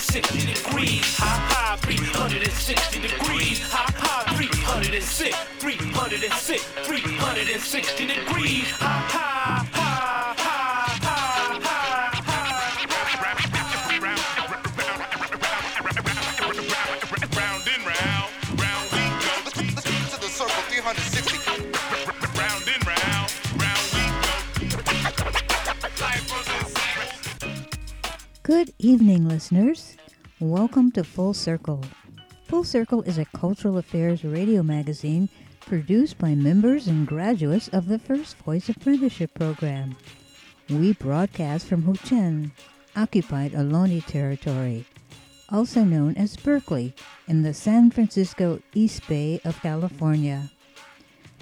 360 degrees. High, high, 360 degrees. High, high, 306, 306, 360 degrees. High, high, high, high, high, Round and round, round we go. To the circle, 360. Round and round, round we go. Life was Good evening, listeners. Welcome to Full Circle. Full Circle is a cultural affairs radio magazine produced by members and graduates of the First Voice Apprenticeship Program. We broadcast from Huichin, occupied Ohlone territory, also known as Berkeley, in the San Francisco East Bay of California.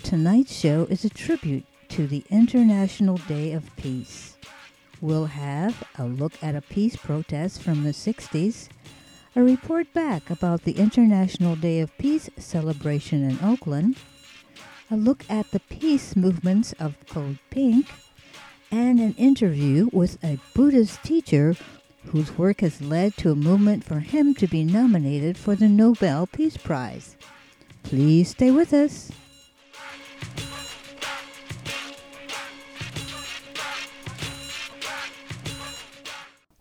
Tonight's show is a tribute to the International Day of Peace. We'll have a look at a peace protest from the 60s, a report back about the International Day of Peace celebration in Oakland, a look at the peace movements of Code Pink, and an interview with a Buddhist teacher whose work has led to a movement for him to be nominated for the Nobel Peace Prize. Please stay with us.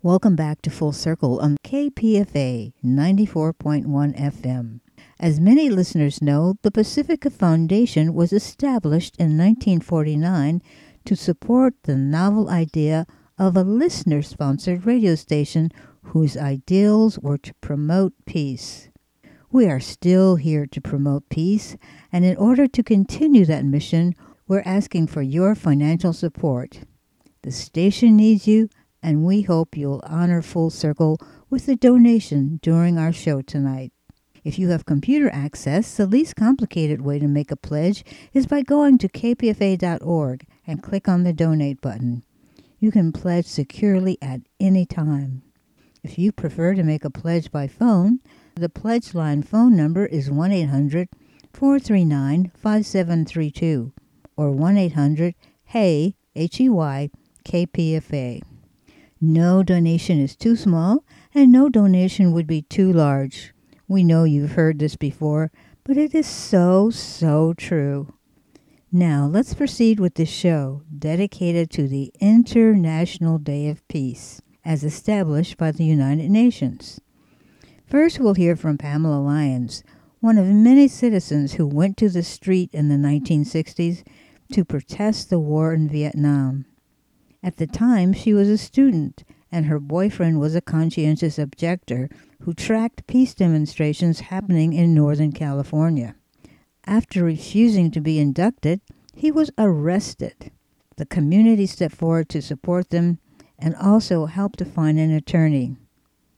Welcome back to Full Circle on KPFA 94.1 FM. As many listeners know, the Pacifica Foundation was established in 1949 to support the novel idea of a listener sponsored radio station whose ideals were to promote peace. We are still here to promote peace, and in order to continue that mission, we're asking for your financial support. The station needs you, and we hope you'll honor Full Circle with a donation during our show tonight. If you have computer access, the least complicated way to make a pledge is by going to kpfa.org and click on the donate button. You can pledge securely at any time. If you prefer to make a pledge by phone, the pledge line phone number is 1 800 439 5732 or 1 800 HEY, H E Y, KPFA. No donation is too small, and no donation would be too large. We know you've heard this before, but it is so, so true. Now, let's proceed with the show dedicated to the International Day of Peace, as established by the United Nations. First, we'll hear from Pamela Lyons, one of many citizens who went to the street in the 1960s to protest the war in Vietnam. At the time, she was a student, and her boyfriend was a conscientious objector who tracked peace demonstrations happening in Northern California. After refusing to be inducted, he was arrested. The community stepped forward to support them and also helped to find an attorney.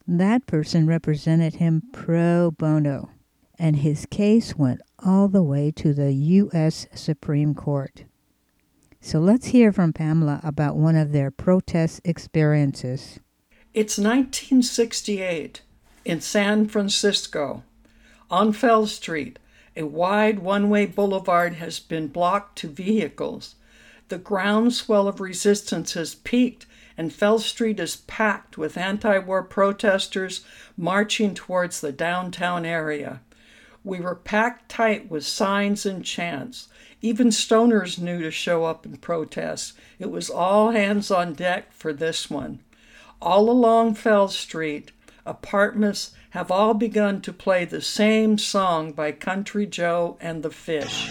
That person represented him pro bono, and his case went all the way to the U.S. Supreme Court. So let's hear from Pamela about one of their protest experiences. It's 1968 in San Francisco. On Fell Street, a wide one way boulevard has been blocked to vehicles. The groundswell of resistance has peaked, and Fell Street is packed with anti war protesters marching towards the downtown area. We were packed tight with signs and chants. Even stoners knew to show up and protest. It was all hands on deck for this one. All along Fell Street, apartments have all begun to play the same song by Country Joe and the Fish.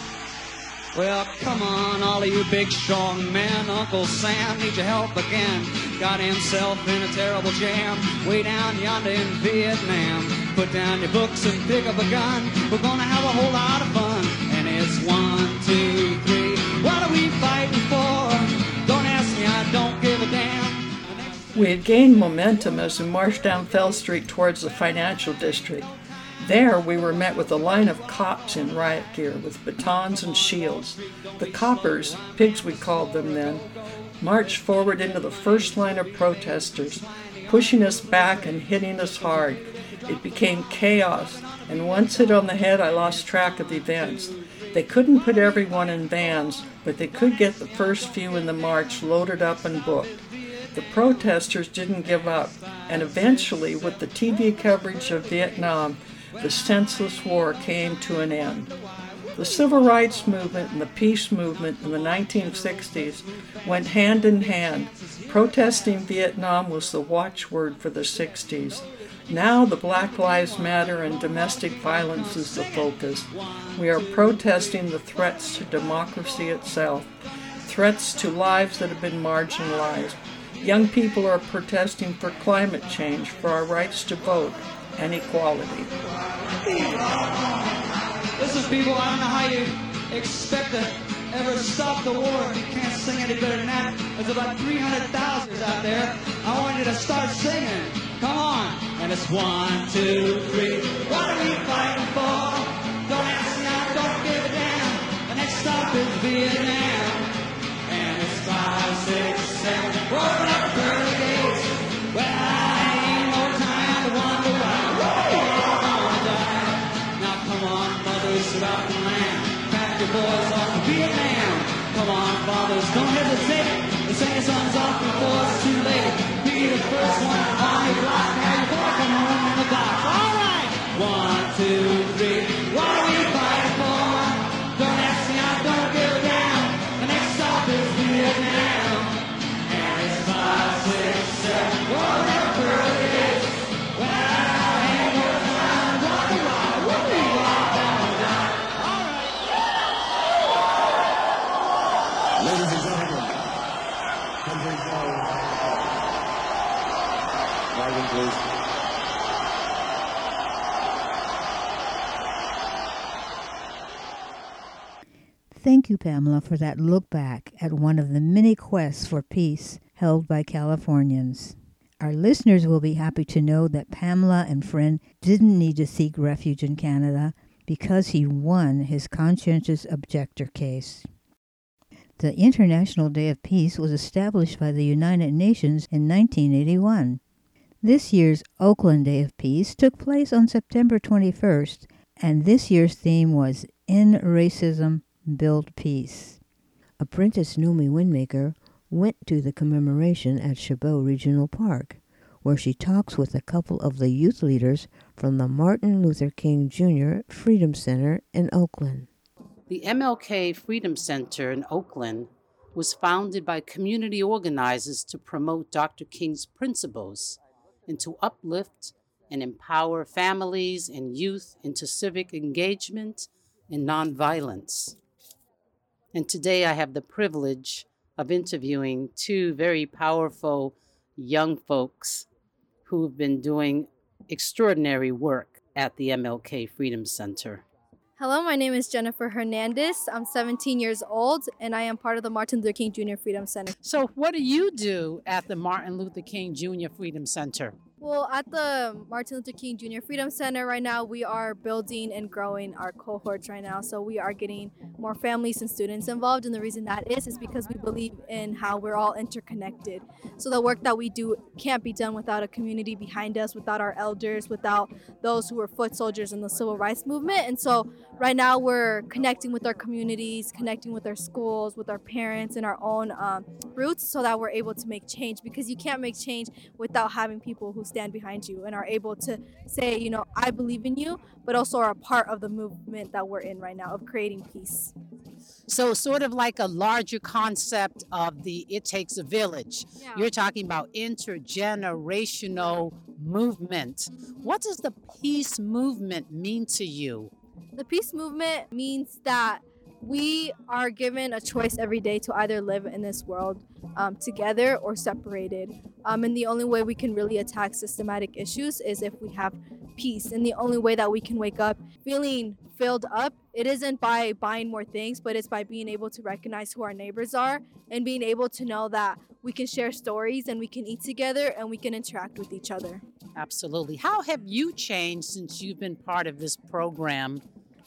Well, come on, all of you big strong men. Uncle Sam needs your help again. Got himself in a terrible jam way down yonder in Vietnam. Put down your books and pick up a gun. We're gonna have a whole lot of fun. We fighting for? Don't ask me, I don't give a damn. We had gained momentum as we marched down Fell Street towards the financial district. There, we were met with a line of cops in riot gear with batons and shields. The coppers, pigs we called them then, marched forward into the first line of protesters, pushing us back and hitting us hard. It became chaos, and once hit on the head, I lost track of events. They couldn't put everyone in vans, but they could get the first few in the march loaded up and booked. The protesters didn't give up, and eventually, with the TV coverage of Vietnam, the senseless war came to an end. The civil rights movement and the peace movement in the 1960s went hand in hand. Protesting Vietnam was the watchword for the 60s. Now the Black Lives Matter and domestic violence is the focus. We are protesting the threats to democracy itself, threats to lives that have been marginalized. Young people are protesting for climate change, for our rights to vote, and equality. Listen, people, I don't know how you expect to ever stop the war if you can't sing any better than that. There's about 300,000 out there. I want you to start singing. Come on. And it's one, two, three. What are we fighting for? Don't ask now, don't give a damn. The next stop is Vietnam. And it's five, six, seven. Roll up the gates. Well, I ain't no time to wonder why. We're all die. Now come on, mothers throughout the land. Pack your boys off to Vietnam. Come on, fathers, don't hesitate. The sing songs off before it's too late. The first one boy come in the box. All right. One, two, three. Thank you, Pamela, for that look back at one of the many quests for peace held by Californians. Our listeners will be happy to know that Pamela and friend didn't need to seek refuge in Canada because he won his conscientious objector case. The International Day of Peace was established by the United Nations in 1981. This year's Oakland Day of Peace took place on September 21st, and this year's theme was In Racism, Build Peace. Apprentice Nomi Windmaker went to the commemoration at Chabot Regional Park, where she talks with a couple of the youth leaders from the Martin Luther King Jr. Freedom Center in Oakland. The MLK Freedom Center in Oakland was founded by community organizers to promote Dr. King's principles and to uplift and empower families and youth into civic engagement and nonviolence. And today I have the privilege of interviewing two very powerful young folks who've been doing extraordinary work at the MLK Freedom Center. Hello, my name is Jennifer Hernandez. I'm 17 years old and I am part of the Martin Luther King Jr. Freedom Center. So, what do you do at the Martin Luther King Jr. Freedom Center? Well, at the Martin Luther King Jr. Freedom Center right now, we are building and growing our cohorts right now. So we are getting more families and students involved. And the reason that is, is because we believe in how we're all interconnected. So the work that we do can't be done without a community behind us, without our elders, without those who were foot soldiers in the civil rights movement. And so right now we're connecting with our communities, connecting with our schools, with our parents, and our own um, roots so that we're able to make change because you can't make change without having people who stand behind you and are able to say, you know, I believe in you, but also are a part of the movement that we're in right now of creating peace. So, sort of like a larger concept of the It Takes a Village. Yeah. You're talking about intergenerational movement. What does the peace movement mean to you? The peace movement means that we are given a choice every day to either live in this world um, together or separated. Um, and the only way we can really attack systematic issues is if we have peace. And the only way that we can wake up feeling filled up, it isn't by buying more things, but it's by being able to recognize who our neighbors are and being able to know that we can share stories and we can eat together and we can interact with each other. Absolutely. How have you changed since you've been part of this program?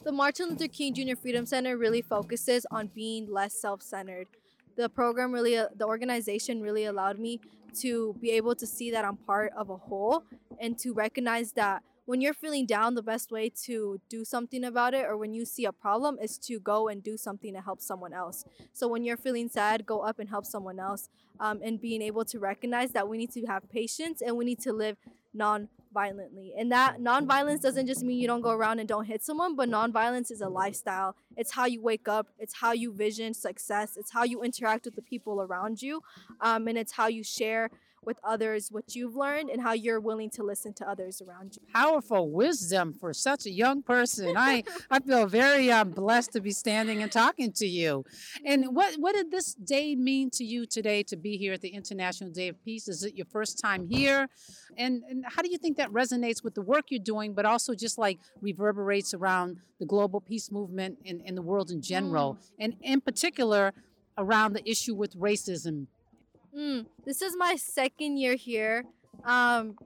The Martin Luther King Jr. Freedom Center really focuses on being less self centered. The program really, the organization really allowed me to be able to see that I'm part of a whole and to recognize that when you're feeling down, the best way to do something about it, or when you see a problem, is to go and do something to help someone else. So when you're feeling sad, go up and help someone else. Um, and being able to recognize that we need to have patience and we need to live non violently. And that non-violence doesn't just mean you don't go around and don't hit someone, but non-violence is a lifestyle. It's how you wake up. It's how you vision success. It's how you interact with the people around you, um, and it's how you share with others what you've learned and how you're willing to listen to others around you. Powerful wisdom for such a young person. I, I feel very um, blessed to be standing and talking to you. And what, what did this day mean to you today to be here at the International Day of Peace? Is it your first time here? And, and how do you think that resonates with the work you're doing, but also just like reverberates around the global peace movement in, in the world in general? Mm. And in particular, around the issue with racism Mm, this is my second year here. Um,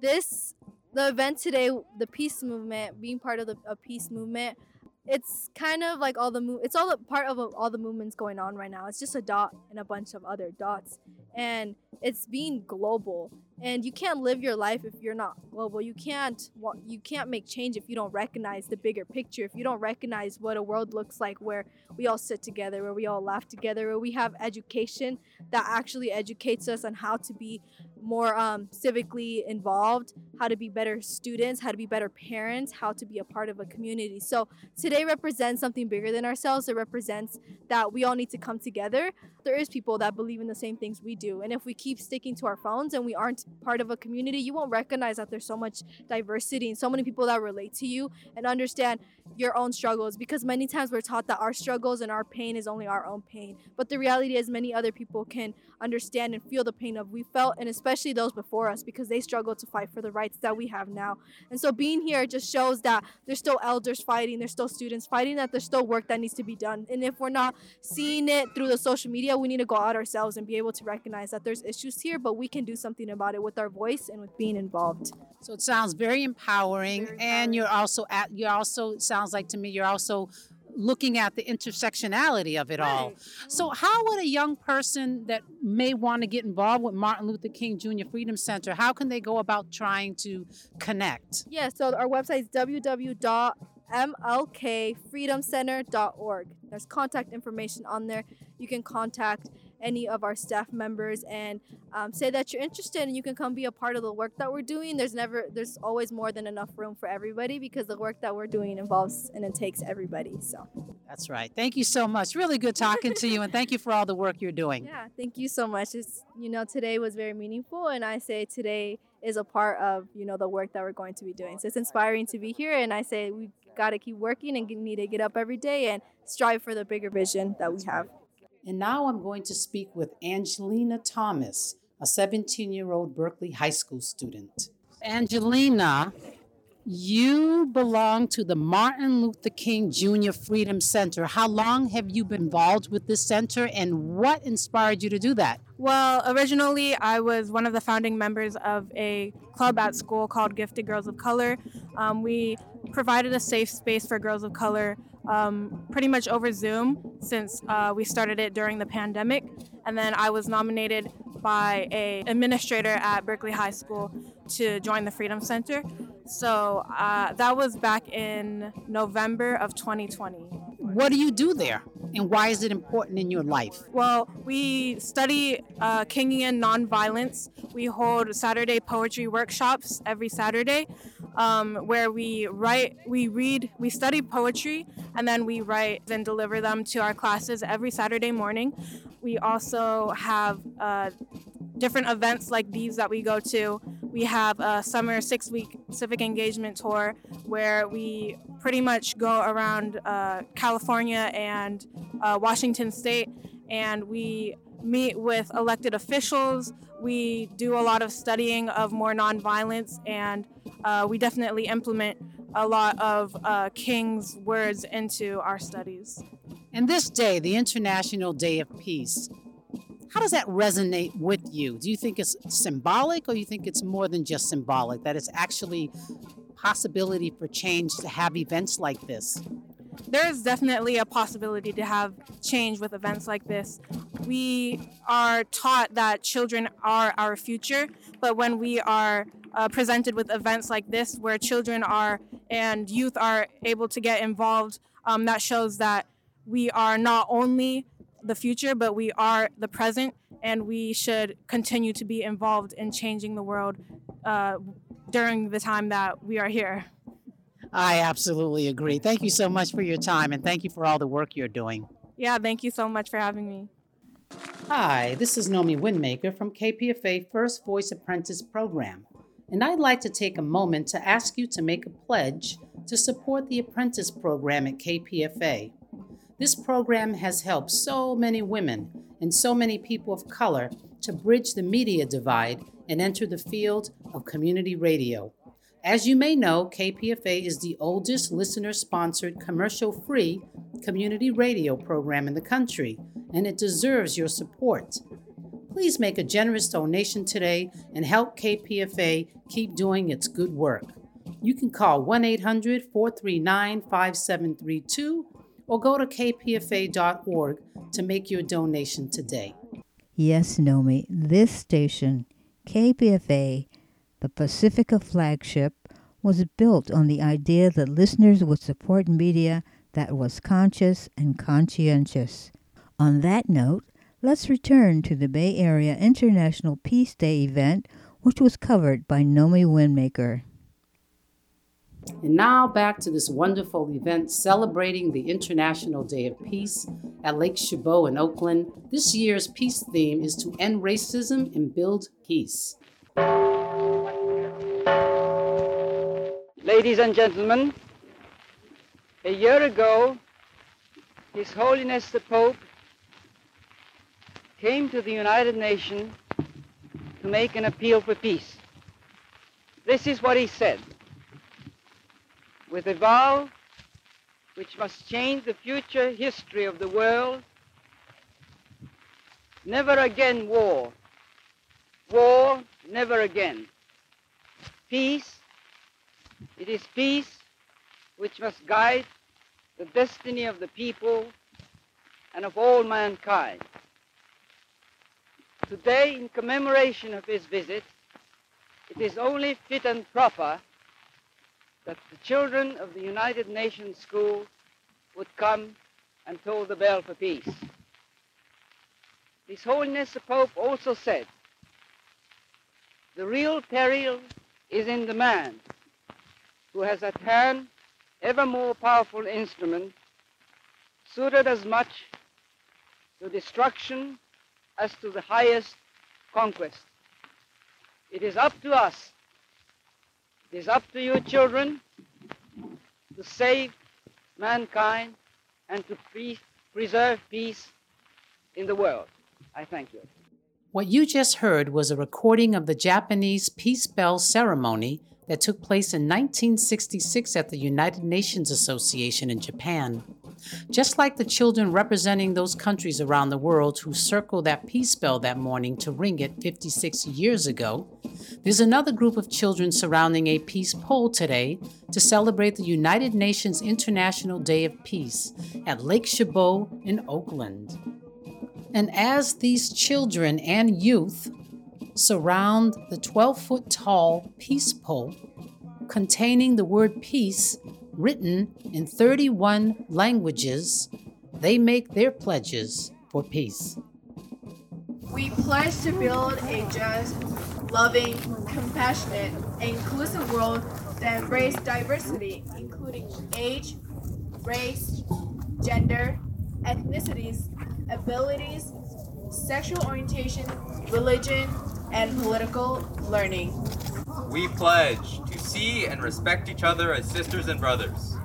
this the event today, the peace movement, being part of the a peace movement, it's kind of like all the mo- it's all part of all the movements going on right now. It's just a dot and a bunch of other dots, and it's being global. And you can't live your life if you're not global. You can't you can't make change if you don't recognize the bigger picture if you don't recognize what a world looks like where we all sit together where we all laugh together where we have education that actually educates us on how to be more um, civically involved, how to be better students, how to be better parents, how to be a part of a community. So today represents something bigger than ourselves. It represents that we all need to come together. There is people that believe in the same things we do. And if we keep sticking to our phones and we aren't part of a community, you won't recognize that there's so much diversity and so many people that relate to you and understand your own struggles because many times we're taught that our struggles and our pain is only our own pain. But the reality is many other people can understand and feel the pain of we felt and especially especially those before us because they struggled to fight for the rights that we have now. And so being here just shows that there's still elders fighting, there's still students fighting, that there's still work that needs to be done. And if we're not seeing it through the social media, we need to go out ourselves and be able to recognize that there's issues here, but we can do something about it with our voice and with being involved. So it sounds very empowering, very empowering. and you're also at you're also sounds like to me you're also looking at the intersectionality of it right. all. So, mm-hmm. how would a young person that may want to get involved with Martin Luther King Jr. Freedom Center, how can they go about trying to connect? Yeah, so our website is www.mlkfreedomcenter.org. There's contact information on there. You can contact any of our staff members and um, say that you're interested and you can come be a part of the work that we're doing. There's never, there's always more than enough room for everybody because the work that we're doing involves and it takes everybody. So that's right. Thank you so much. Really good talking to you and thank you for all the work you're doing. Yeah, thank you so much. It's, you know, today was very meaningful and I say today is a part of, you know, the work that we're going to be doing. So it's inspiring to be here and I say we got to keep working and need to get up every day and strive for the bigger vision that we have. And now I'm going to speak with Angelina Thomas, a 17 year old Berkeley High School student. Angelina, you belong to the Martin Luther King Jr. Freedom Center. How long have you been involved with this center and what inspired you to do that? Well, originally I was one of the founding members of a club at school called Gifted Girls of Color. Um, we provided a safe space for girls of color um, pretty much over Zoom since uh, we started it during the pandemic. And then I was nominated by a administrator at Berkeley High School to join the Freedom Center. So uh, that was back in November of 2020. What do you do there? And why is it important in your life? Well, we study uh, Kingian nonviolence. We hold Saturday poetry workshops every Saturday um, where we write, we read, we study poetry, and then we write and deliver them to our classes every Saturday morning. We also have uh, different events like these that we go to. We have a summer six week civic engagement tour where we pretty much go around uh, California and uh, Washington State and we meet with elected officials. We do a lot of studying of more nonviolence and uh, we definitely implement a lot of uh, King's words into our studies. And this day, the International Day of Peace, how does that resonate with you? Do you think it's symbolic or you think it's more than just symbolic, that it's actually possibility for change to have events like this? there is definitely a possibility to have change with events like this. We are taught that children are our future, but when we are uh, presented with events like this where children are and youth are able to get involved, um, that shows that we are not only the future, but we are the present, and we should continue to be involved in changing the world uh, during the time that we are here. I absolutely agree. Thank you so much for your time and thank you for all the work you're doing. Yeah, thank you so much for having me. Hi, this is Nomi Windmaker from KPFA First Voice Apprentice Program, and I'd like to take a moment to ask you to make a pledge to support the apprentice program at KPFA. This program has helped so many women and so many people of color to bridge the media divide and enter the field of community radio. As you may know, KPFA is the oldest listener sponsored commercial free community radio program in the country, and it deserves your support. Please make a generous donation today and help KPFA keep doing its good work. You can call 1 800 439 5732 or go to kpfa.org to make your donation today. Yes, Nomi, this station, KPFA, the Pacifica flagship, was built on the idea that listeners would support media that was conscious and conscientious. On that note, let's return to the Bay Area International Peace Day event, which was covered by Nomi Windmaker. And now back to this wonderful event celebrating the International Day of Peace at Lake Chabot in Oakland. This year's peace theme is to end racism and build peace. Ladies and gentlemen, a year ago, His Holiness the Pope came to the United Nations to make an appeal for peace. This is what he said. With a vow which must change the future history of the world, never again war. War, never again. Peace, it is peace which must guide the destiny of the people and of all mankind. Today, in commemoration of his visit, it is only fit and proper that the children of the United Nations School would come and toll the bell for peace. His Holiness the Pope also said, the real peril is in the man who has at hand ever more powerful instrument suited as much to destruction as to the highest conquest. It is up to us, it is up to you children to save mankind and to pre- preserve peace in the world. I thank you. What you just heard was a recording of the Japanese Peace Bell ceremony that took place in 1966 at the United Nations Association in Japan. Just like the children representing those countries around the world who circled that peace bell that morning to ring it 56 years ago, there's another group of children surrounding a peace pole today to celebrate the United Nations International Day of Peace at Lake Chabot in Oakland. And as these children and youth surround the 12 foot tall peace pole containing the word peace written in 31 languages, they make their pledges for peace. We pledge to build a just, loving, compassionate, inclusive world that embraces diversity, including age, race, gender, ethnicities, abilities, sexual orientation, religion, and political learning. We pledge to see and respect each other as sisters and brothers.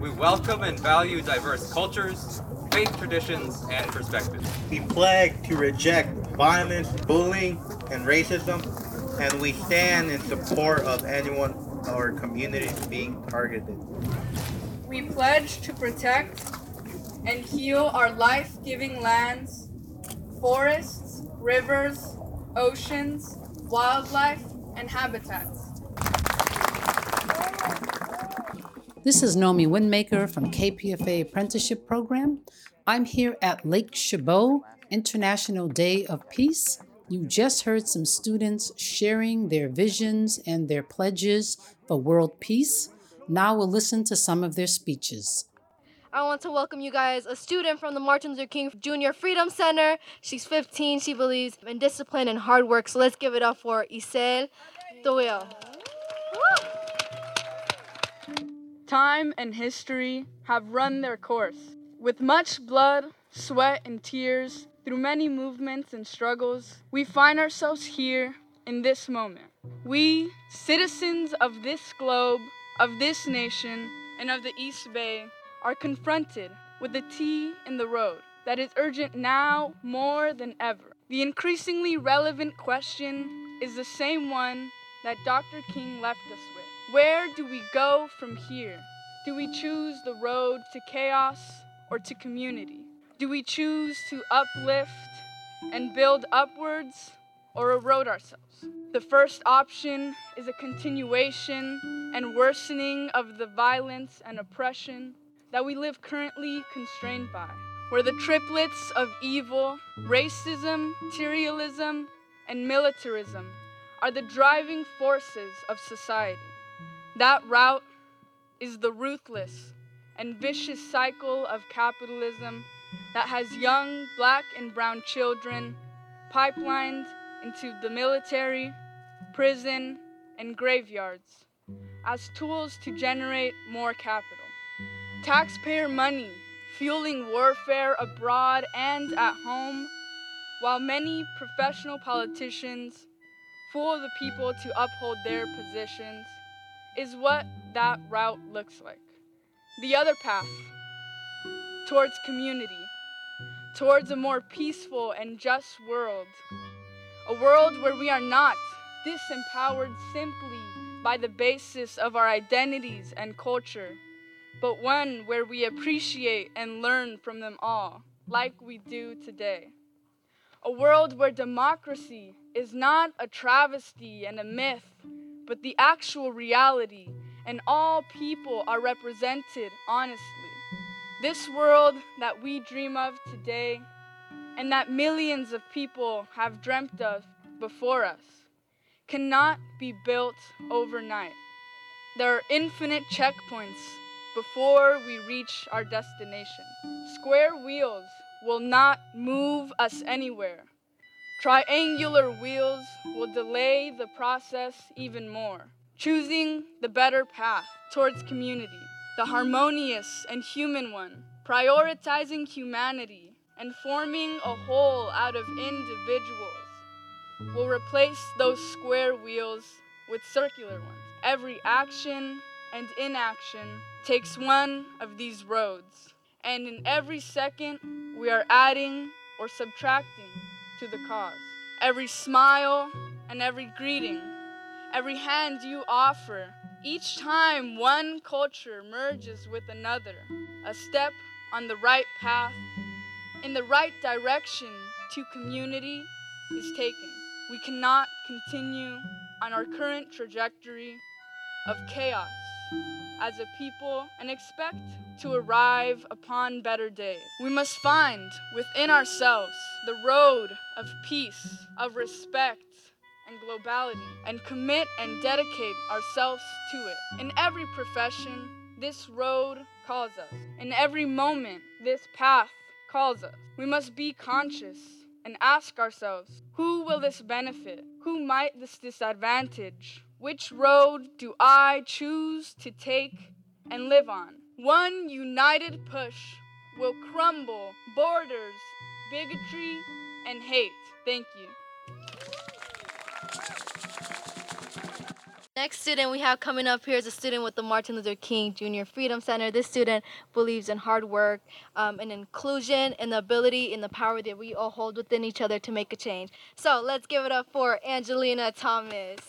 We welcome and value diverse cultures, faith traditions, and perspectives. We pledge to reject violence, bullying, and racism, and we stand in support of anyone or community being targeted. We pledge to protect and heal our life giving lands, forests, rivers, oceans, wildlife, and habitats. This is Nomi Windmaker from KPFA Apprenticeship Program. I'm here at Lake Chabot International Day of Peace. You just heard some students sharing their visions and their pledges for world peace. Now we'll listen to some of their speeches. I want to welcome you guys, a student from the Martin Luther King Jr. Freedom Center. She's 15. She believes in discipline and hard work. So let's give it up for Isel Toyo. Time and history have run their course. With much blood, sweat, and tears, through many movements and struggles, we find ourselves here in this moment. We, citizens of this globe, of this nation, and of the East Bay, are confronted with a T in the road that is urgent now more than ever. The increasingly relevant question is the same one that Dr. King left us with. Where do we go from here? Do we choose the road to chaos or to community? Do we choose to uplift and build upwards or erode ourselves? The first option is a continuation and worsening of the violence and oppression that we live currently constrained by, where the triplets of evil, racism, materialism, and militarism are the driving forces of society. That route is the ruthless and vicious cycle of capitalism that has young black and brown children pipelined into the military, prison, and graveyards as tools to generate more capital. Taxpayer money fueling warfare abroad and at home, while many professional politicians fool the people to uphold their positions, is what that route looks like. The other path, towards community, towards a more peaceful and just world, a world where we are not disempowered simply by the basis of our identities and culture, but one where we appreciate and learn from them all, like we do today. A world where democracy is not a travesty and a myth, but the actual reality, and all people are represented honestly. This world that we dream of today, and that millions of people have dreamt of before us, cannot be built overnight. There are infinite checkpoints before we reach our destination. Square wheels will not move us anywhere. Triangular wheels will delay the process even more. Choosing the better path towards community, the harmonious and human one, prioritizing humanity and forming a whole out of individuals will replace those square wheels with circular ones. Every action and inaction takes one of these roads, and in every second we are adding or subtracting to the cause. Every smile and every greeting, every hand you offer, each time one culture merges with another, a step on the right path, in the right direction to community is taken. We cannot continue on our current trajectory of chaos as a people and expect to arrive upon better days. We must find within ourselves the road of peace, of respect, and globality, and commit and dedicate ourselves to it. In every profession, this road calls us. In every moment, this path calls us. We must be conscious and ask ourselves who will this benefit? Who might this disadvantage? Which road do I choose to take and live on? One united push will crumble borders, bigotry, and hate. Thank you. Next student we have coming up here is a student with the Martin Luther King Jr. Freedom Center. This student believes in hard work, um, and inclusion, and the ability and the power that we all hold within each other to make a change. So let's give it up for Angelina Thomas.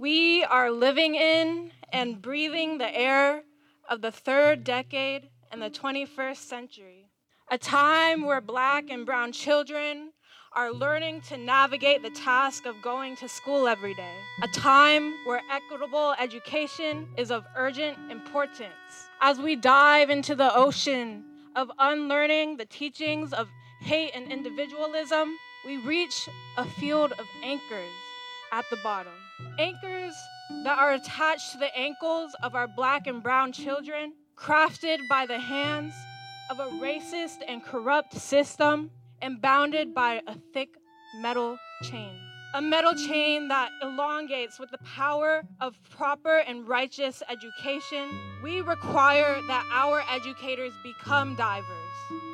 We are living in and breathing the air of the third decade in the 21st century, a time where black and brown children are learning to navigate the task of going to school every day, a time where equitable education is of urgent importance. As we dive into the ocean of unlearning the teachings of hate and individualism, we reach a field of anchors at the bottom. Anchors that are attached to the ankles of our black and brown children, crafted by the hands of a racist and corrupt system and bounded by a thick metal chain. A metal chain that elongates with the power of proper and righteous education. We require that our educators become divers,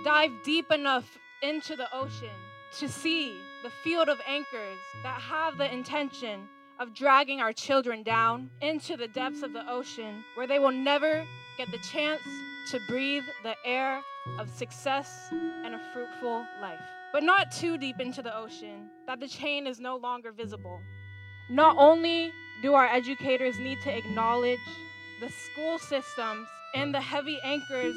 dive deep enough into the ocean to see the field of anchors that have the intention of dragging our children down into the depths of the ocean where they will never get the chance to breathe the air of success and a fruitful life. But not too deep into the ocean that the chain is no longer visible. Not only do our educators need to acknowledge the school systems and the heavy anchors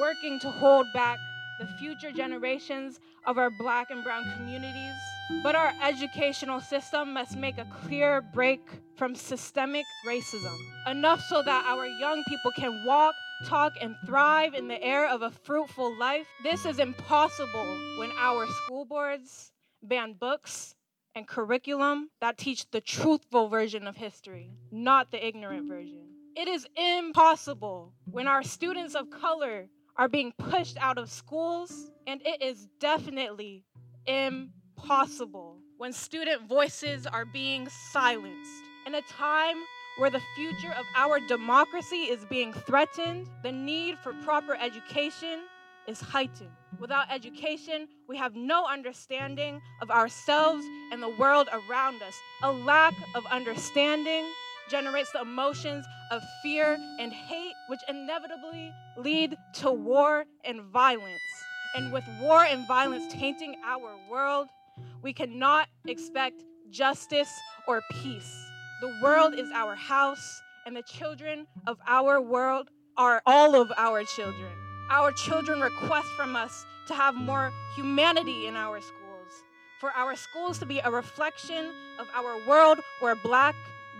working to hold back the future generations of our black and brown communities. But our educational system must make a clear break from systemic racism, enough so that our young people can walk, talk, and thrive in the air of a fruitful life. This is impossible when our school boards ban books and curriculum that teach the truthful version of history, not the ignorant version. It is impossible when our students of color are being pushed out of schools, and it is definitely impossible when student voices are being silenced. In a time where the future of our democracy is being threatened, the need for proper education is heightened. Without education, we have no understanding of ourselves and the world around us. A lack of understanding generates the emotions of fear and hate, which inevitably lead to war and violence. And with war and violence tainting our world, we cannot expect justice or peace. The world is our house, and the children of our world are all of our children. Our children request from us to have more humanity in our schools, for our schools to be a reflection of our world where black,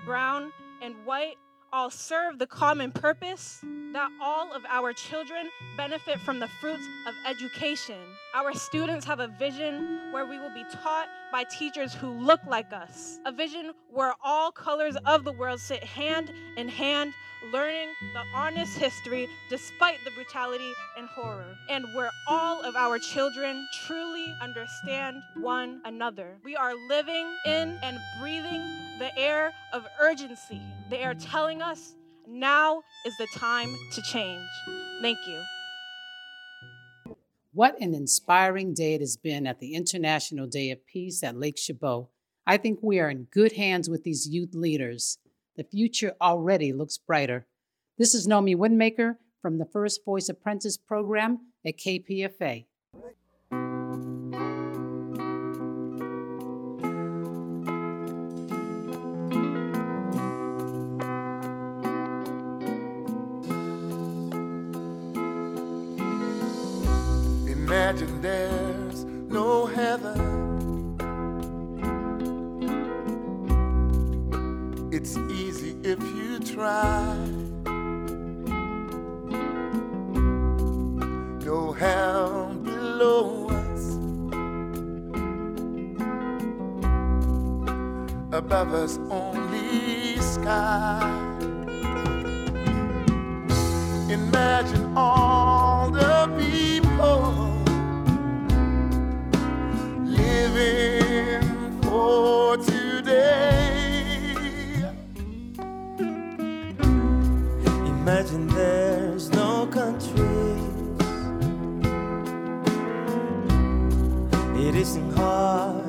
brown, and white all serve the common purpose that all of our children benefit from the fruits of education. Our students have a vision where we will be taught by teachers who look like us, a vision where all colors of the world sit hand in hand, learning the honest history despite the brutality and horror, and where all of our children truly understand one another. We are living in and breathing the air of urgency. They are telling us now is the time to change. Thank you. What an inspiring day it has been at the International Day of Peace at Lake Chabot. I think we are in good hands with these youth leaders. The future already looks brighter. This is Nomi Windmaker from the First Voice Apprentice program at KPFA. Try. No hell below us. Above us, only sky. Imagine all It isn't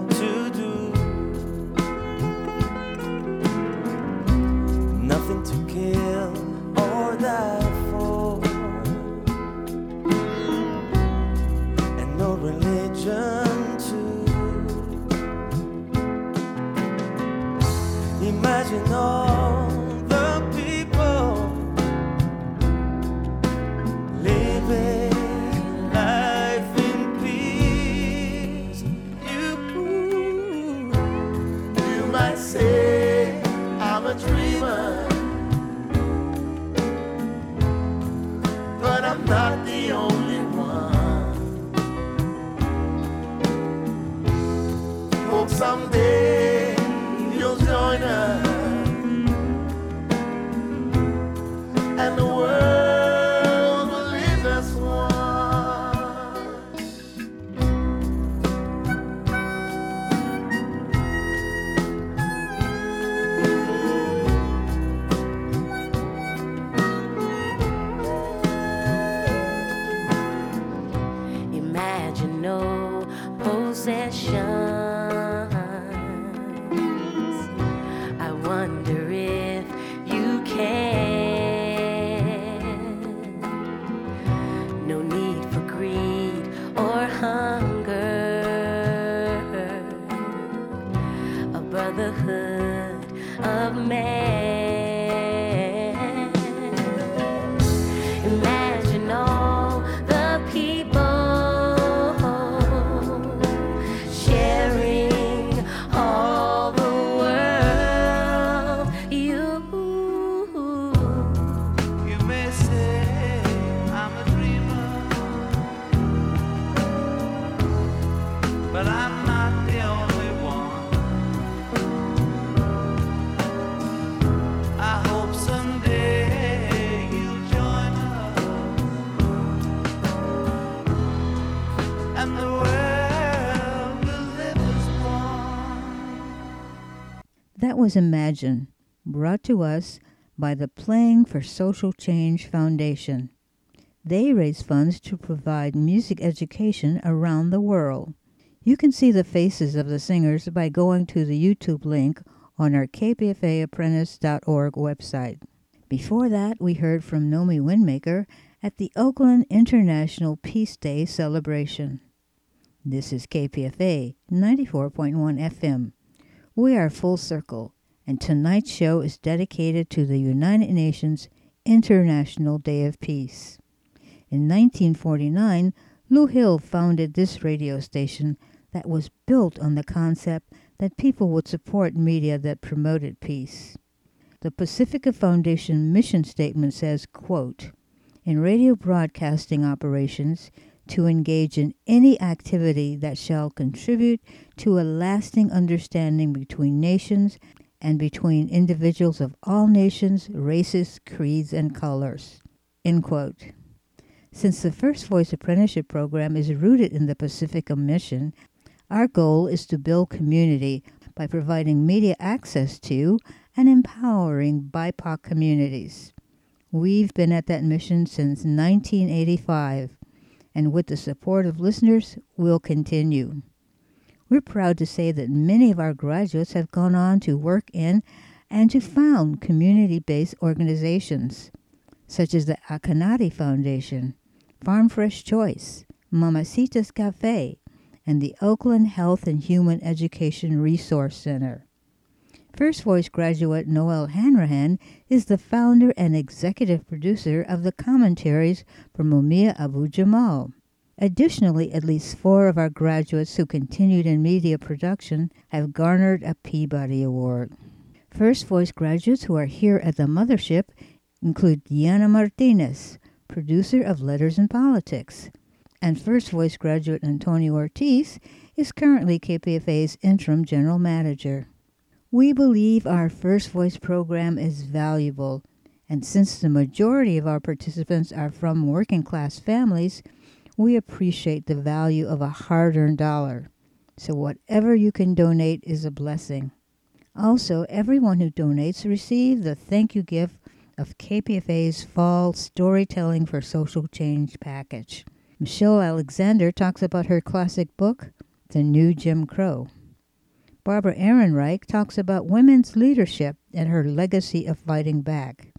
was Imagine, brought to us by the Playing for Social Change Foundation. They raise funds to provide music education around the world. You can see the faces of the singers by going to the YouTube link on our kpfaapprentice.org website. Before that, we heard from Nomi Windmaker at the Oakland International Peace Day celebration. This is KPFA 94.1 FM. We are full circle, and tonight's show is dedicated to the United Nations International Day of Peace. In 1949, Lou Hill founded this radio station that was built on the concept that people would support media that promoted peace. The Pacifica Foundation mission statement says, quote, in radio broadcasting operations to engage in any activity that shall contribute to a lasting understanding between nations and between individuals of all nations, races, creeds, and colors. Since the First Voice Apprenticeship Program is rooted in the Pacifica mission, our goal is to build community by providing media access to and empowering BIPOC communities. We've been at that mission since 1985, and with the support of listeners, we'll continue. We're proud to say that many of our graduates have gone on to work in and to found community based organizations, such as the Akonadi Foundation, Farm Fresh Choice, Mamacita's Cafe, and the Oakland Health and Human Education Resource Center. First Voice graduate Noelle Hanrahan is the founder and executive producer of the commentaries for Mumia Abu Jamal. Additionally, at least four of our graduates who continued in media production have garnered a Peabody Award. First Voice graduates who are here at the mothership include Diana Martinez, producer of Letters and Politics, and First Voice graduate Antonio Ortiz is currently KPFA's interim general manager. We believe our First Voice program is valuable, and since the majority of our participants are from working class families, we appreciate the value of a hard earned dollar. So, whatever you can donate is a blessing. Also, everyone who donates receives the thank you gift of KPFA's Fall Storytelling for Social Change package. Michelle Alexander talks about her classic book, The New Jim Crow. Barbara Ehrenreich talks about women's leadership and her legacy of fighting back.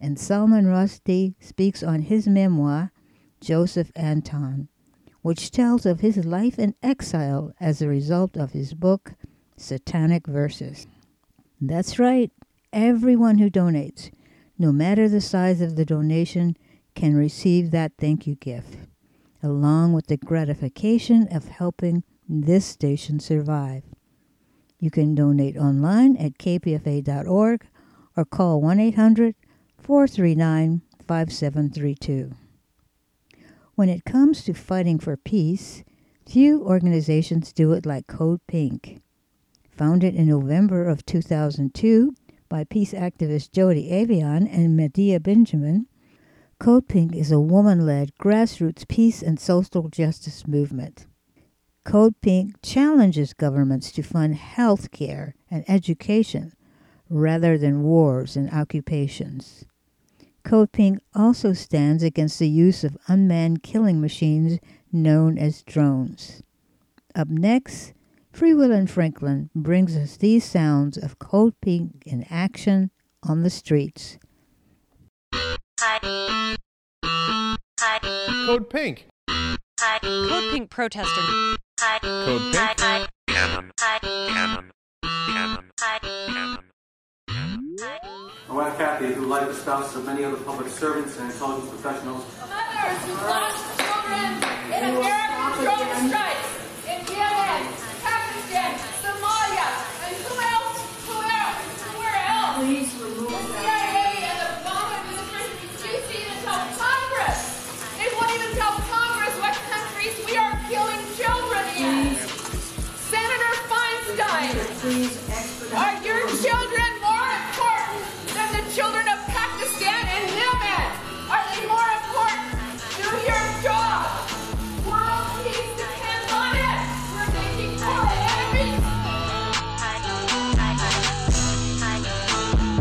And Salman Rushdie speaks on his memoir, Joseph Anton, which tells of his life in exile as a result of his book, Satanic Verses. That's right, everyone who donates, no matter the size of the donation, can receive that thank you gift, along with the gratification of helping this station survive. You can donate online at kpfa.org or call 1 800 439 5732. When it comes to fighting for peace, few organizations do it like Code Pink. Founded in November of 2002 by peace activist Jodie Evans and Medea Benjamin, Code Pink is a woman led grassroots peace and social justice movement. Code Pink challenges governments to fund health care and education rather than wars and occupations. Code Pink also stands against the use of unmanned killing machines known as drones. Up next, Free Will and Franklin brings us these sounds of Code Pink in action on the streets. Code Pink. Code Pink protester. Code Pink. My wife Kathy, who, like the spouse of many other public servants and intelligence professionals, Mothers who lost children in American drone strikes in Yemen, Pakistan, Somalia, and who else? Who else? Where else? Please expertise, expertise. Are your children more important than the children of Pakistan and Yemen? Are they more important? Do your job. World peace depends on it. We're making war.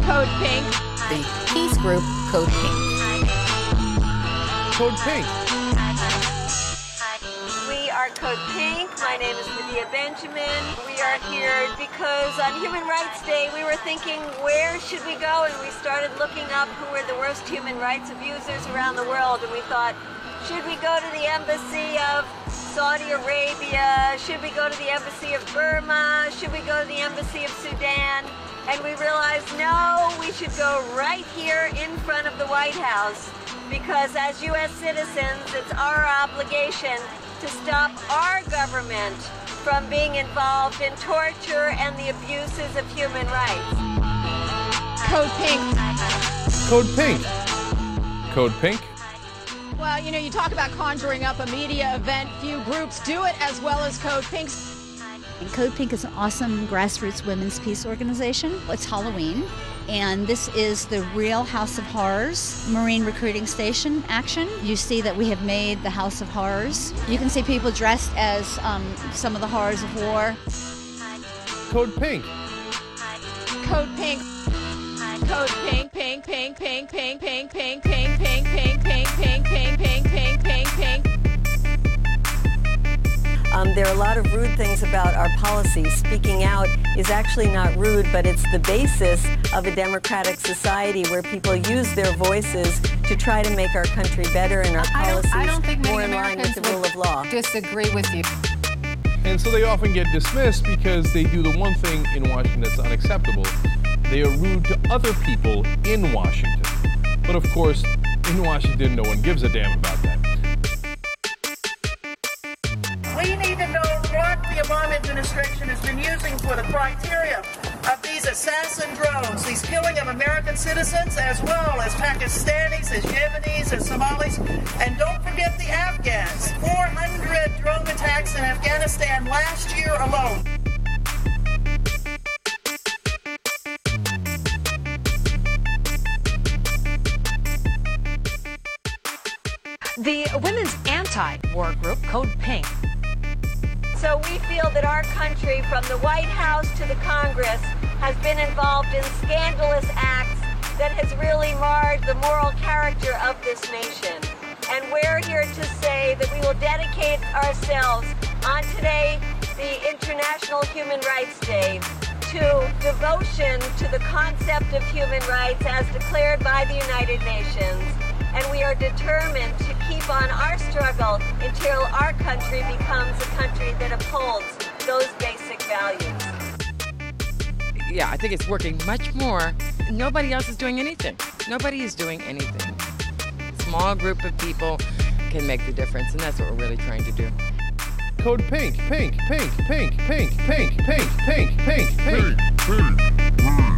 Code Pink. The peace group Code Pink. Code Pink. We are Code Pink. My name is Medea Benjamin. We are here because on Human Rights Day we were thinking where should we go and we started looking up who were the worst human rights abusers around the world and we thought should we go to the embassy of Saudi Arabia? Should we go to the embassy of Burma? Should we go to the embassy of Sudan? And we realized no, we should go right here in front of the White House because as U.S. citizens, it's our obligation to stop our government from being involved in torture and the abuses of human rights. Code Pink. Code Pink. Code Pink. Well, you know, you talk about conjuring up a media event. Few groups do it as well as Code Pink. Code Pink is an awesome grassroots women's peace organization. It's Halloween, and this is the real House of Horrors Marine Recruiting Station action. You see that we have made the House of Horrors. You can see people dressed as um, some of the horrors of war. Code Pink. Code Pink. Code Pink, pink, pink, pink, pink, pink, pink, pink, pink, pink, pink, pink, pink, pink, pink, pink, pink. Um, there are a lot of rude things about our policies. Speaking out is actually not rude, but it's the basis of a democratic society where people use their voices to try to make our country better and our policies I don't think many more in line with Americans the rule of law. Disagree with you. And so they often get dismissed because they do the one thing in Washington that's unacceptable. They are rude to other people in Washington. But of course, in Washington, no one gives a damn about that. Obama administration has been using for the criteria of these assassin drones, these killing of American citizens as well as Pakistanis, as Yemenis, as Somalis, and don't forget the Afghans. 400 drone attacks in Afghanistan last year alone. The women's anti-war group Code Pink. So we feel that our country, from the White House to the Congress, has been involved in scandalous acts that has really marred the moral character of this nation. And we're here to say that we will dedicate ourselves on today, the International Human Rights Day, to devotion to the concept of human rights as declared by the United Nations. And we are determined to keep on our struggle until our country becomes a country that upholds those basic values. yeah, I think it's working much more. Nobody else is doing anything. Nobody is doing anything. Small group of people can make the difference, and that's what we're really trying to do. Code Pink. Pink. Pink. Pink. Pink. Pink. Pink. Pink. Pink. Pink.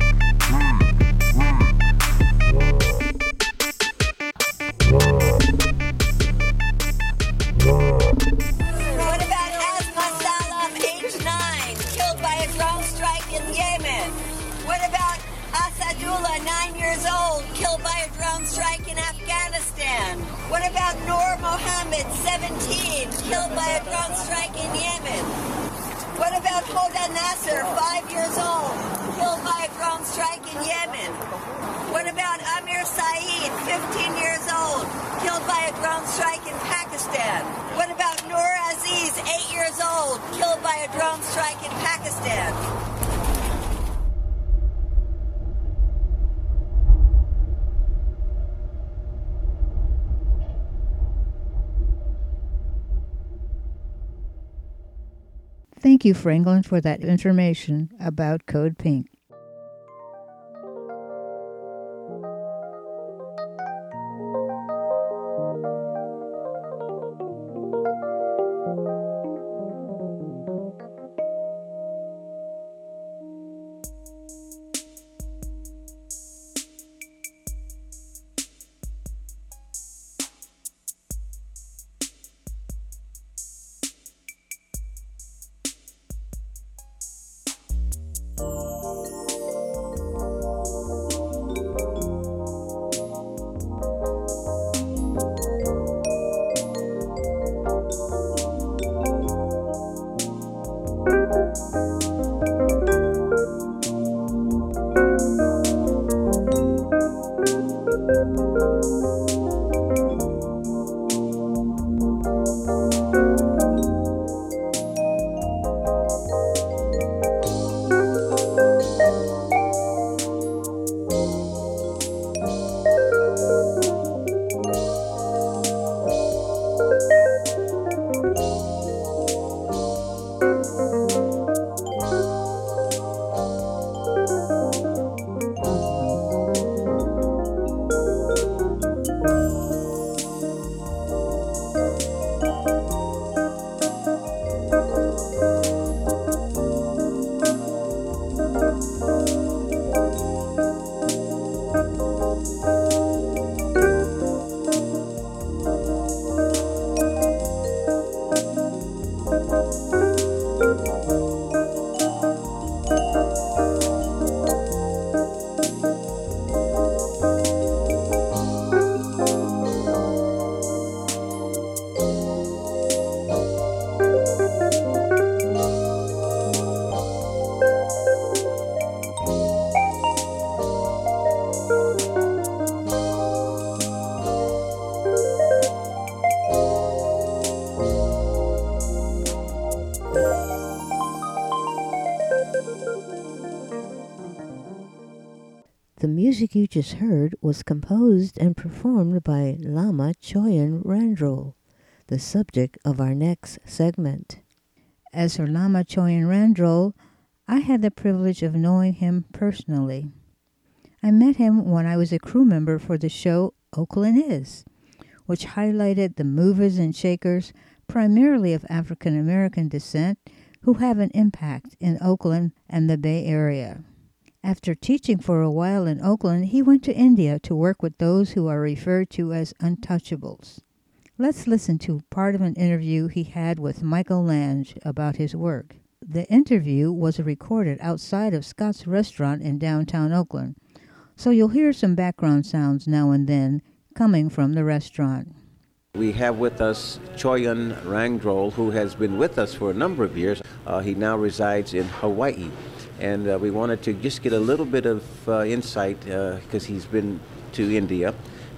What about Asma Salam, age 9, killed by a drone strike in Yemen? What about Asadullah, 9 years old, killed by a drone strike in Afghanistan? What about Noor Mohammed, 17, killed by a drone strike in Yemen? What about Hoda Nasser, 5 years old, by a drone strike in Yemen? What about Amir Saeed, 15 years old, killed by a drone strike in Pakistan? What about Noor Aziz, 8 years old, killed by a drone strike in Pakistan? Thank you, Franklin, for that information about Code Pink. Music you just heard was composed and performed by Lama Choyin Rangdrol, the subject of our next segment. As for Lama Choyin Rangdrol, I had the privilege of knowing him personally. I met him when I was a crew member for the show Oakland Is, which highlighted the movers and shakers, primarily of African American descent, who have an impact in Oakland and the Bay Area. After teaching for a while in Oakland, he went to India to work with those who are referred to as untouchables. Let's listen to part of an interview he had with Michael Lange about his work. The interview was recorded outside of Scott's restaurant in downtown Oakland, so you'll hear some background sounds now and then coming from the restaurant. We have with us Choyin Rangdrol, who has been with us for a number of years. Uh, he now resides in Hawaii and uh, we wanted to just get a little bit of uh, insight because uh, he's been to India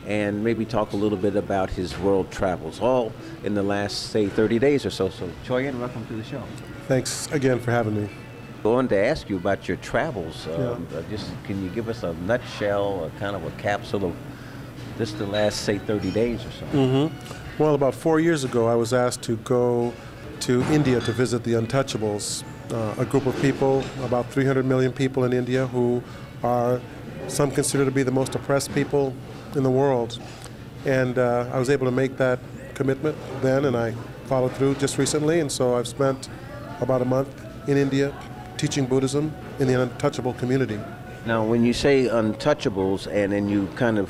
and maybe talk a little bit about his world travels, all in the last, say, 30 days or so. So, Choyin, welcome to the show. Thanks again for having me. I wanted to ask you about your travels. Um, yeah. Uh, just can you give us a nutshell, a kind of a capsule of just the last, say, 30 days or so? Mm-hmm. Well, about four years ago, I was asked to go to India to visit the Untouchables, uh, a group of people, about 300 million people in India, who are some consider to be the most oppressed people in the world. And uh, I was able to make that commitment then, and I followed through just recently. And so I've spent about a month in India teaching Buddhism in the untouchable community. Now, when you say untouchables, and then you kind of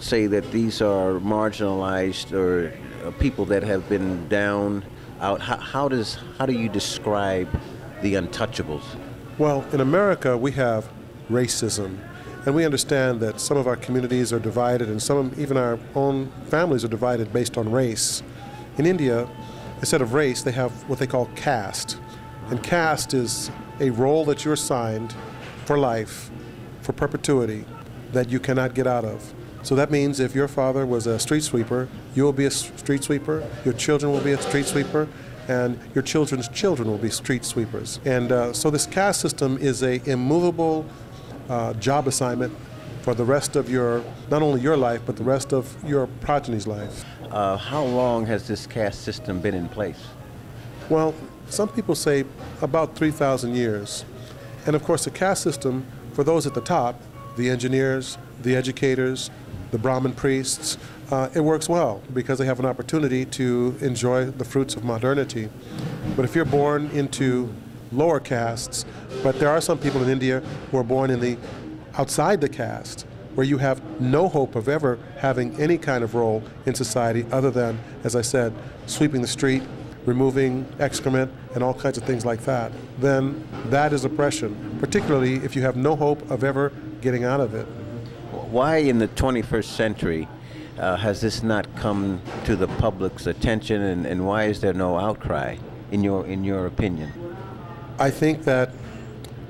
say that these are marginalized or people that have been down out. How, how, does how do you describe the untouchables? Well, in America, we have racism, and we understand that some of our communities are divided, and some even our own families are divided based on race. In India, instead of race, they have what they call caste, and caste is a role that you're assigned for life, for perpetuity, that you cannot get out of. So that means if your father was a street sweeper, you will be a street sweeper, your children will be a street sweeper, and your children's children will be street sweepers. And uh, so this caste system is a immovable uh, job assignment for the rest of your, not only your life, but the rest of your progeny's life. Uh, how long has this caste system been in place? Well, some people say about 3,000 years. And of course, the caste system, for those at the top, the engineers, the educators, the Brahmin priests, uh, it works well because they have an opportunity to enjoy the fruits of modernity. But if you're born into lower castes, but there are some people in India who are born in the outside the caste, where you have no hope of ever having any kind of role in society other than, as I said, sweeping the street, removing excrement, and all kinds of things like that, then that is oppression, particularly if you have no hope of ever getting out of it why in the 21st century uh, has this not come to the public's attention, and, and why is there no outcry, in your in your opinion? I think that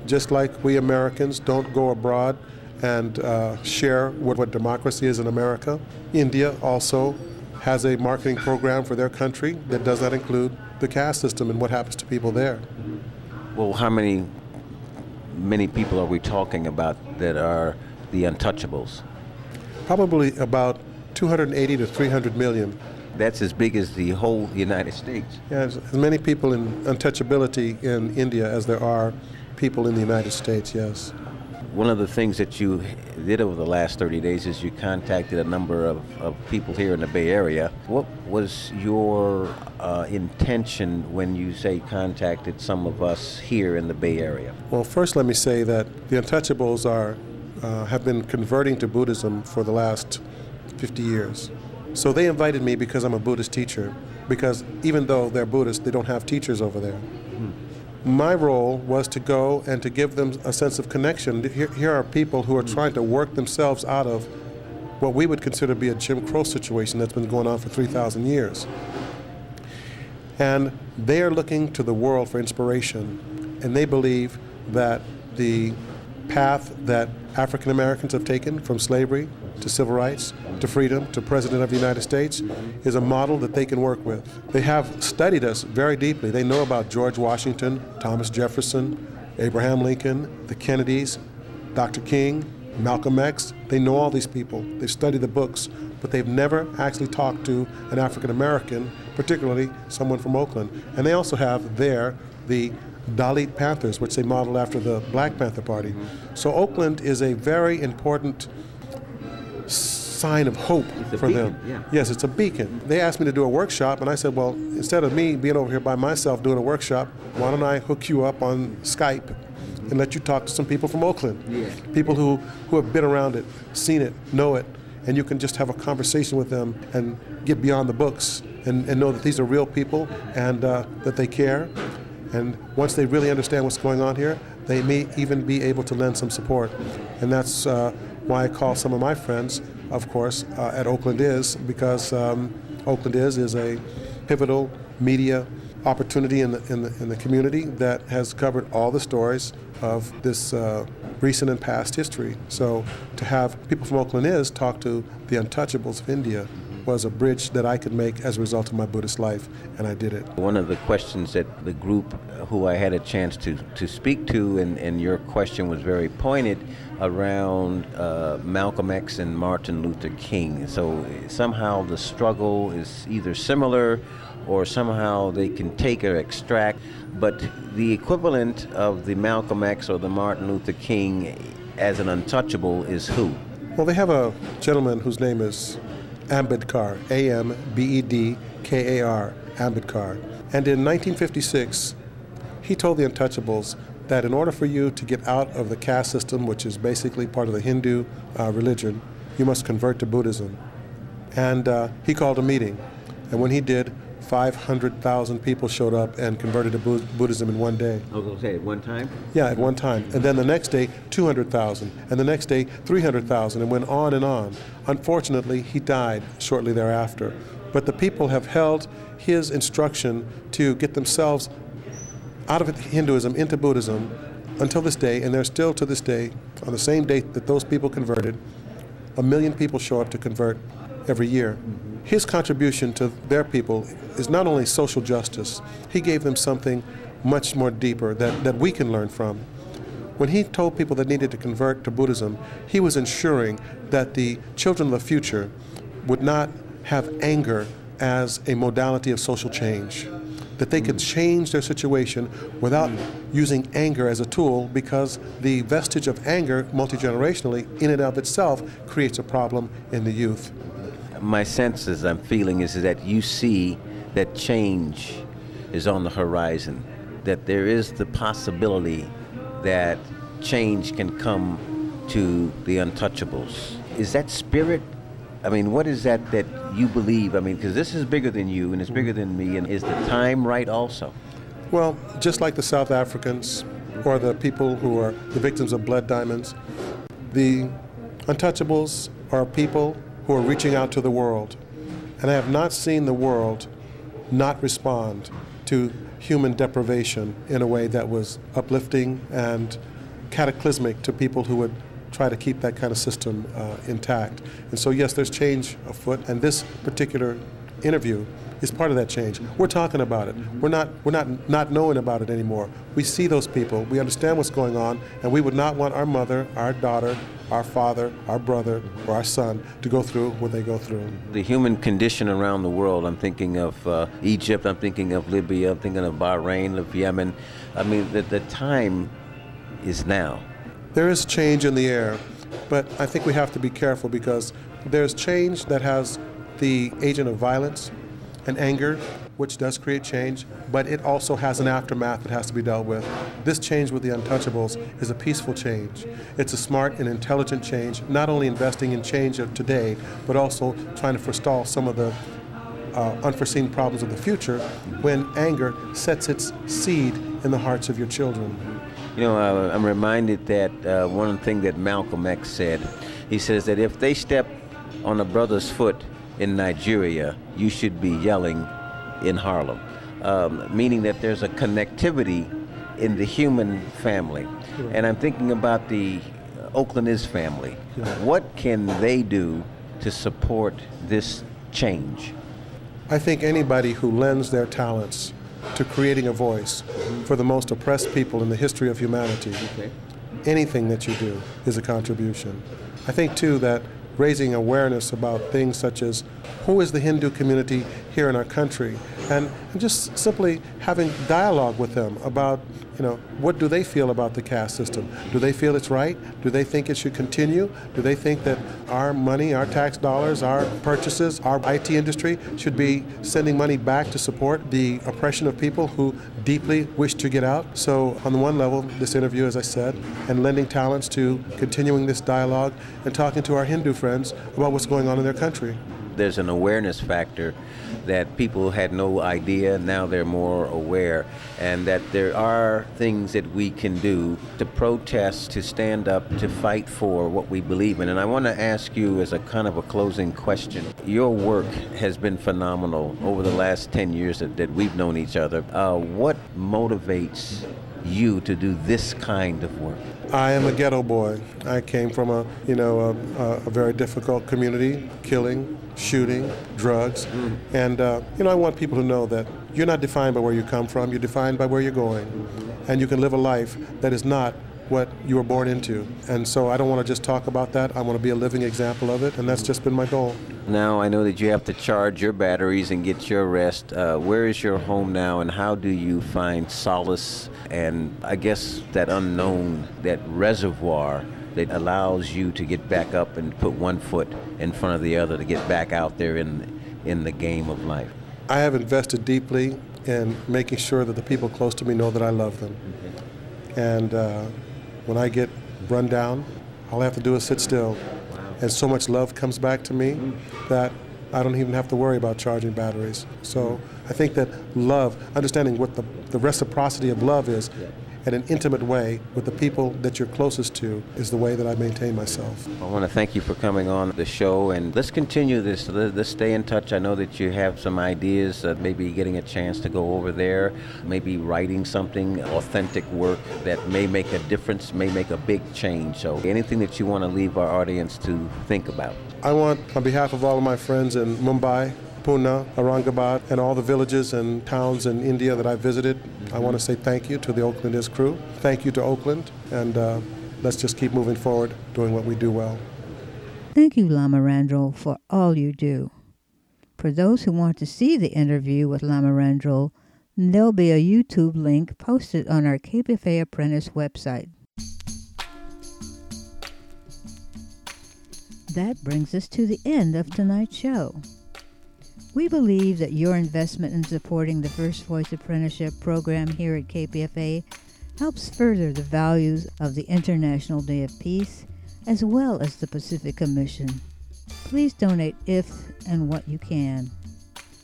just like we Americans don't go abroad and uh, share what, what democracy is in America, India also has a marketing program for their country that does not include the caste system and what happens to people there. Well, how many many people are we talking about that are the untouchables? Probably about 280 to 300 million. That's as big as the whole United States. Yeah, as many people in untouchability in India as there are people in the United States, yes. One of the things that you did over the last 30 days is you contacted a number of, of people here in the Bay Area. What was your uh, intention when you say contacted some of us here in the Bay Area? Well, first, let me say that the Untouchables are uh, have been converting to Buddhism for the last 50 years. So they invited me because I'm a Buddhist teacher, because even though they're Buddhist, they don't have teachers over there. Mm-hmm. My role was to go and to give them a sense of connection. Here, here are people who are mm-hmm. trying to work themselves out of what we would consider to be a Jim Crow situation that's been going on for 3,000 years. And they are looking to the world for inspiration, and they believe that the path that African Americans have taken from slavery to civil rights, to freedom, to President of the United States, is a model that they can work with. They have studied us very deeply. They know about George Washington, Thomas Jefferson, Abraham Lincoln, the Kennedys, Dr. King, Malcolm X. They know all these people. They've studied the books, but they've never actually talked to an African American, particularly someone from Oakland. And they also have there the Dalit Panthers, which they modeled after the Black Panther Party. So Oakland is a very important sign of hope for beacon, them. yeah. Yes, it's a beacon. They asked me to do a workshop, and I said, well, instead of me being over here by myself doing a workshop, why don't I hook you up on Skype and let you talk to some people from Oakland? Yeah. People who, who have been around it, seen it, know it, and you can just have a conversation with them and get beyond the books and, and know that these are real people and uh, that they care. And once they really understand what's going on here, they may even be able to lend some support. And that's uh, why I call some of my friends, of course, uh, at Oakland Is, because um, Oakland Is is a pivotal media opportunity in the, in, the, in the community that has covered all the stories of this uh, recent and past history. So to have people from Oakland Is talk to the untouchables of India was a bridge that I could make as a result of my Buddhist life, and I did it. One of the questions that the group who I had a chance to, to speak to, and, and your question was very pointed around uh, Malcolm X and Martin Luther King. So somehow the struggle is either similar or somehow they can take or extract, but the equivalent of the Malcolm X or the Martin Luther King as an untouchable is who? Well, they have a gentleman whose name is Ambedkar, A M B E D K A R, Ambedkar. And in 1956, he told the Untouchables that in order for you to get out of the caste system, which is basically part of the Hindu uh, religion, you must convert to Buddhism. And uh, he called a meeting. And when he did, 500,000 people showed up and converted to Buddhism in one day. I was going to say, at one time? Yeah, at one time. And then the next day, 200,000. And the next day, 300,000. And went on and on. Unfortunately, he died shortly thereafter. But the people have held his instruction to get themselves out of Hinduism into Buddhism until this day. And they're still to this day, on the same date that those people converted, a million people show up to convert every year. His contribution to their people is not only social justice, he gave them something much more deeper that, that we can learn from. When he told people that needed to convert to Buddhism, he was ensuring that the children of the future would not have anger as a modality of social change. That they could change their situation without using anger as a tool because the vestige of anger multi generationally, in and of itself, creates a problem in the youth. My senses I'm feeling is that you see that change is on the horizon, that there is the possibility that change can come to the untouchables. Is that spirit? I mean, what is that that you believe? I mean, because this is bigger than you and it's bigger than me, and is the time right also? Well, just like the South Africans or the people who are the victims of blood diamonds, the untouchables are people who are reaching out to the world. And I have not seen the world not respond to human deprivation in a way that was uplifting and cataclysmic to people who would try to keep that kind of system uh, intact. And so, yes, there's change afoot, and this particular interview is part of that change. We're talking about it. We're not we're not not knowing about it anymore. We see those people. We understand what's going on, and we would not want our mother, our daughter, our father, our brother, or our son to go through what they go through. The human condition around the world, I'm thinking of uh, Egypt, I'm thinking of Libya, I'm thinking of Bahrain, of Yemen. I mean, the, the time is now. There is change in the air, but I think we have to be careful because there's change that has the agent of violence and anger, which does create change, but it also has an aftermath that has to be dealt with. This change with the untouchables is a peaceful change. It's a smart and intelligent change, not only investing in change of today, but also trying to forestall some of the uh, unforeseen problems of the future when anger sets its seed in the hearts of your children. You know, uh, I'm reminded that uh, one thing that Malcolm X said, he says that if they step on a brother's foot in Nigeria, you should be yelling in Harlem, um, meaning that there's a connectivity in the human family. And I'm thinking about the Oakland is family. What can they do to support this change? I think anybody who lends their talents to creating a voice for the most oppressed people in the history of humanity, anything that you do is a contribution. I think, too, that raising awareness about things such as who is the Hindu community here in our country, and, and just simply having dialogue with them about, you know, what do they feel about the caste system? Do they feel it's right? Do they think it should continue? Do they think that our money, our tax dollars, our purchases, our IT industry should be sending money back to support the oppression of people who deeply wish to get out? So, on the one level, this interview, as I said, and lending talents to continuing this dialogue and talking to our Hindu friends about what's going on in their country there's an awareness factor that people had no idea. Now they're more aware, and that there are things that we can do to protest, to stand up, to fight for what we believe in. And I want to ask you, as a kind of a closing question, your work has been phenomenal over the last 10 years that, that we've known each other. Uh, what motivates you to do this kind of work? I am a ghetto boy. I came from a, you know, a, a very difficult community, killing, shooting, drugs, mm. and uh, you know, I want people to know that you're not defined by where you come from. You're defined by where you're going, and you can live a life that is not what you were born into. And so I don't want to just talk about that. I want to be a living example of it, and that's just been my goal. Now I know that you have to charge your batteries and get your rest. Uh, where is your home now, and how do you find solace and I guess that unknown, that reservoir that allows you to get back up and put one foot in front of the other to get back out there in in the game of life? I have invested deeply in making sure that the people close to me know that I love them. And uh, when I get run down, all I have to do is sit still. And so much love comes back to me that I don't even have to worry about charging batteries. So mm-hmm. I think that love, understanding what the, the reciprocity of love is, in an intimate way with the people that you're closest to is the way that I maintain myself. I want to thank you for coming on the show, and let's continue this. Let's stay in touch. I know that you have some ideas, uh, maybe getting a chance to go over there, maybe writing something, authentic work that may make a difference, may make a big change. So anything that you want to leave our audience to think about. I want, on behalf of all of my friends in Mumbai, Pune, Aurangabad, and all the villages and towns in India that I visited. I want to say thank you to the Oakland Is crew. Thank you to Oakland, and uh, let's just keep moving forward, doing what we do well. Thank you, Lama for all you do. For those who want to see the interview with Lama there'll be a YouTube link posted on our KPFA Apprentice website. That brings us to the end of tonight's show. We believe that your investment in supporting the First Voice Apprenticeship program here at KPFA helps further the values of the International Day of Peace as well as the Pacifica mission. Please donate if and what you can.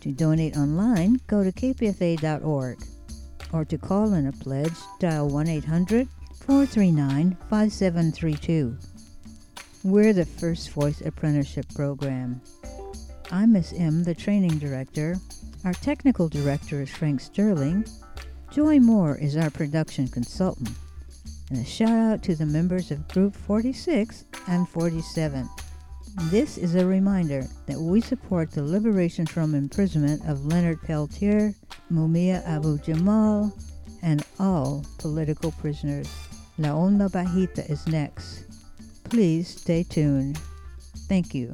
To donate online, go to kpfa.org or to call in a pledge, dial 1 800 439 5732. We're the First Voice Apprenticeship Program. I'm Miss M, the training director. Our technical director is Frank Sterling. Joy Moore is our production consultant. And a shout out to the members of Group 46 and 47. This is a reminder that we support the liberation from imprisonment of Leonard Peltier, Mumia Abu Jamal, and all political prisoners. La Onda Bajita is next. Please stay tuned. Thank you.